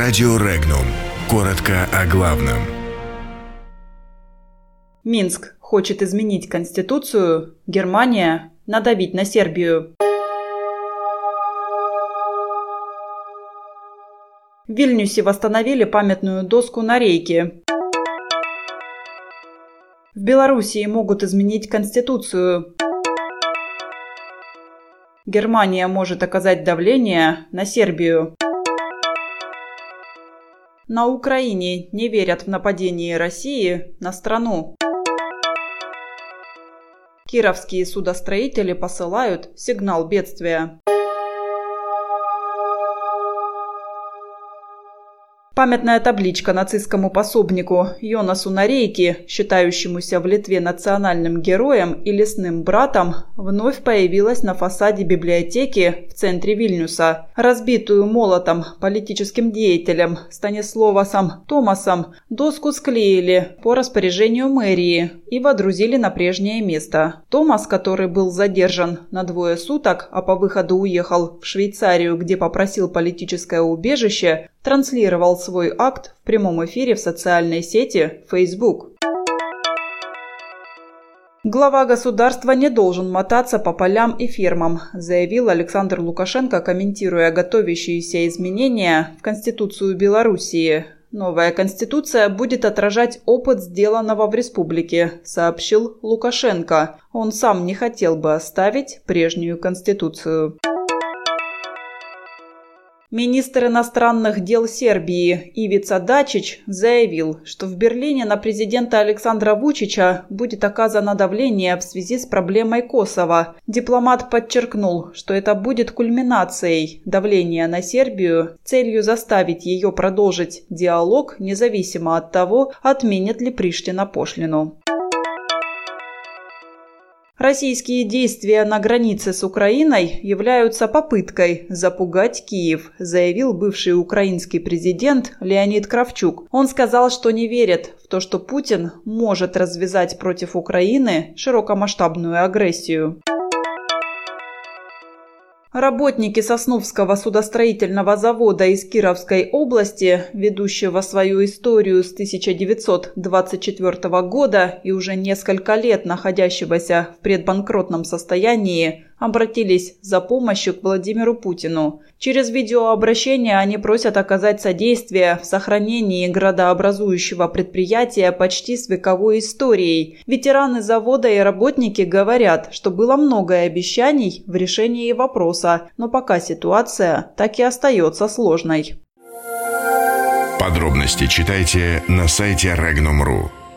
Радио Регнум. Коротко о главном. Минск хочет изменить Конституцию. Германия надавить на Сербию. В Вильнюсе восстановили памятную доску на рейке. В Белоруссии могут изменить Конституцию. Германия может оказать давление на Сербию. На Украине не верят в нападение России на страну. Кировские судостроители посылают сигнал бедствия. Памятная табличка нацистскому пособнику Йонасу Нарейки, считающемуся в Литве национальным героем и лесным братом, вновь появилась на фасаде библиотеки в центре Вильнюса. Разбитую молотом политическим деятелем Станиславасом Томасом доску склеили по распоряжению мэрии и водрузили на прежнее место. Томас, который был задержан на двое суток, а по выходу уехал в Швейцарию, где попросил политическое убежище, транслировал свой акт в прямом эфире в социальной сети Facebook. Глава государства не должен мотаться по полям и фермам, заявил Александр Лукашенко, комментируя готовящиеся изменения в Конституцию Белоруссии. Новая конституция будет отражать опыт сделанного в республике, сообщил Лукашенко. Он сам не хотел бы оставить прежнюю конституцию. Министр иностранных дел Сербии Ивица Дачич заявил, что в Берлине на президента Александра Вучича будет оказано давление в связи с проблемой Косово. Дипломат подчеркнул, что это будет кульминацией давления на Сербию целью заставить ее продолжить диалог независимо от того, отменит ли Приштина пошлину. Российские действия на границе с Украиной являются попыткой запугать Киев, заявил бывший украинский президент Леонид Кравчук. Он сказал, что не верит в то, что Путин может развязать против Украины широкомасштабную агрессию. Работники Сосновского судостроительного завода из Кировской области, ведущего свою историю с 1924 года и уже несколько лет находящегося в предбанкротном состоянии, обратились за помощью к Владимиру Путину. Через видеообращение они просят оказать содействие в сохранении градообразующего предприятия почти с вековой историей. Ветераны завода и работники говорят, что было много обещаний в решении вопроса, но пока ситуация так и остается сложной. Подробности читайте на сайте Regnum.ru.